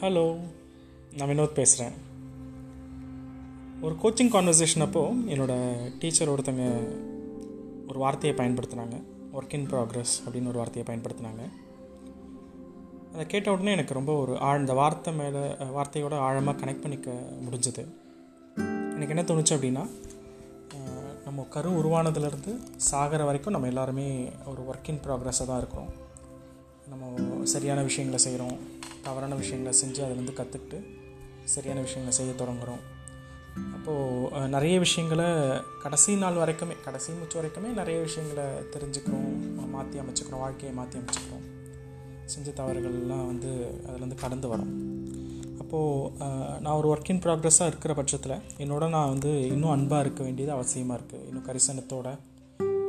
Hello நான் வினோத் பேசுகிறேன் ஒரு கோச்சிங் கான்வர்சேஷன் அப்போது என்னோடய டீச்சர் ஒருத்தங்க ஒரு வார்த்தையை பயன்படுத்தினாங்க. ஒர்க் இன் ப்ராக்ரஸ் அப்படின்னு ஒரு வார்த்தையை பயன்படுத்தினாங்க. அதை கேட்ட உடனே எனக்கு ரொம்ப ஒரு ஆழ்ந்த வார்த்தை மேலே வார்த்தையோட ஆழமாக கனெக்ட் பண்ணிக்க முடிஞ்சது. எனக்கு என்ன தோணுச்சு அப்படின்னா நம்ம கரு உருவானதுலேருந்து சாகிற வரைக்கும் நம்ம எல்லாருமே ஒரு ஒர்க் இன் ப்ராக்ரஸாக தான் இருக்கிறோம். நம்ம சரியான விஷயங்களை செய்கிறோம் தவறான விஷயங்களை செஞ்சு அதுலேருந்து கற்றுக்கிட்டு சரியான விஷயங்களை செய்ய தொடங்குகிறோம் அப்போது நிறைய விஷயங்களை கடைசி நாள் வரைக்குமே கடைசி முச்சு வரைக்குமே நிறைய விஷயங்களை தெரிஞ்சுக்கிறோம். மாற்றி அமைச்சுக்கிறோம் வாழ்க்கையை மாற்றி அமைச்சுக்கிறோம். செஞ்ச தவறுகள்லாம் வந்து அதுலேருந்து கடந்து வரோம். அப்போது நான் ஒரு ஒர்க் இன் ப்ராக்ரெஸ்ஸாக இருக்கிற பட்சத்தில் என்னோட நான் வந்து இன்னும் அன்பாக இருக்க வேண்டியது அவசியமாக இருக்குது இன்னும் கரிசனத்தோடு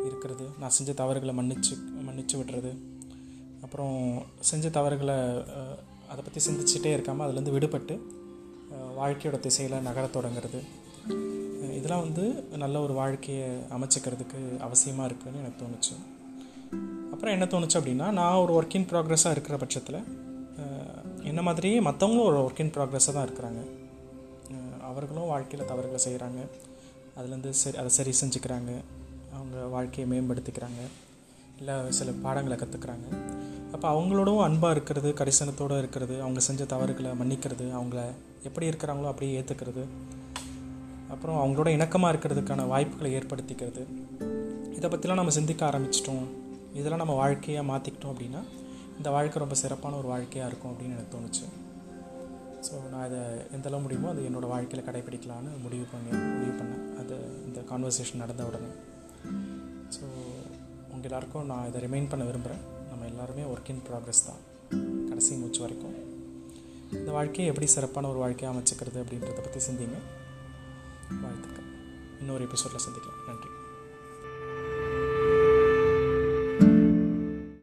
இருக்கிறது. நான் செஞ்ச தவறுகளை மன்னிச்சு மன்னிச்சு விடுறது. அப்புறம் செஞ்ச தவறுகளை அதை பற்றி சிந்திச்சுட்டே இருக்காமல் அதுலேருந்து விடுபட்டு வாழ்க்கையோட திசையில் நகரத் தொடங்கிறது. இதெல்லாம் வந்து நல்ல ஒரு வாழ்க்கையை அமைச்சிக்கிறதுக்கு அவசியமாக இருக்குதுன்னு எனக்கு தோணுச்சு. அப்புறம் என்ன தோணுச்சு அப்படின்னா நான் ஒரு ஒர்க் இன் ப்ராக்ரெஸ்ஸாக இருக்கிற பட்சத்தில் என்ன மாதிரியே மற்றவங்களும் ஒரு ஒர்க் இன் ப்ராக்ரெஸ்ஸாக தான் இருக்கிறாங்க. அவர்களும் வாழ்க்கையில் தவறுகளை செய்கிறாங்க அதுலேருந்து சரி அதை சரி செஞ்சுக்கிறாங்க. அவங்க வாழ்க்கையை மேம்படுத்திக்கிறாங்க. இல்லை சில பாடங்களை கற்றுக்குறாங்க அப்போ அவங்களோடவும் அன்பாக இருக்கிறது கரிசனத்தோடு இருக்கிறது அவங்க செஞ்ச தவறுகளை மன்னிக்கிறது அவங்கள எப்படி இருக்கிறாங்களோ அப்படியே ஏற்றுக்கிறது அப்புறம் அவங்களோட இணக்கமாக இருக்கிறதுக்கான வாய்ப்புகளை ஏற்படுத்திக்கிறது. இதை பற்றிலாம் நம்ம சிந்திக்க ஆரம்பிச்சிட்டோம். இதெல்லாம் நம்ம வாழ்க்கையாக மாற்றிக்கிட்டோம் அப்படின்னா இந்த வாழ்க்கை ரொம்ப சிறப்பான ஒரு வாழ்க்கையாக இருக்கும் அப்படின்னு எனக்கு தோணுச்சு. ஸோ நான் இதை எந்தளவு முடியுமோ அது என்னோடய வாழ்க்கையில் கடைப்பிடிக்கலான்னு முடிவு பண்ணி முடிவு பண்ணேன். அது இந்த கான்வர்சேஷன் நடந்த உடனே. ஸோ உங்கள் எல்லாருக்கும் நான் இதை ரிமைண்ட் பண்ண விரும்புகிறேன் எல்லாருமே ஒர்க் இன் ப்ராக்ரஸ் தான். கடைசி மூச்சு வரைக்கும். இந்த வாழ்க்கையை எப்படி சிறப்பான ஒரு வாழ்க்கையை அமைச்சிக்கிறது அப்படின்றத பற்றி சிந்திங்க. வாழ்த்துக்கள். இன்னொரு எபிசோடில் சந்திக்கலாம். நன்றி.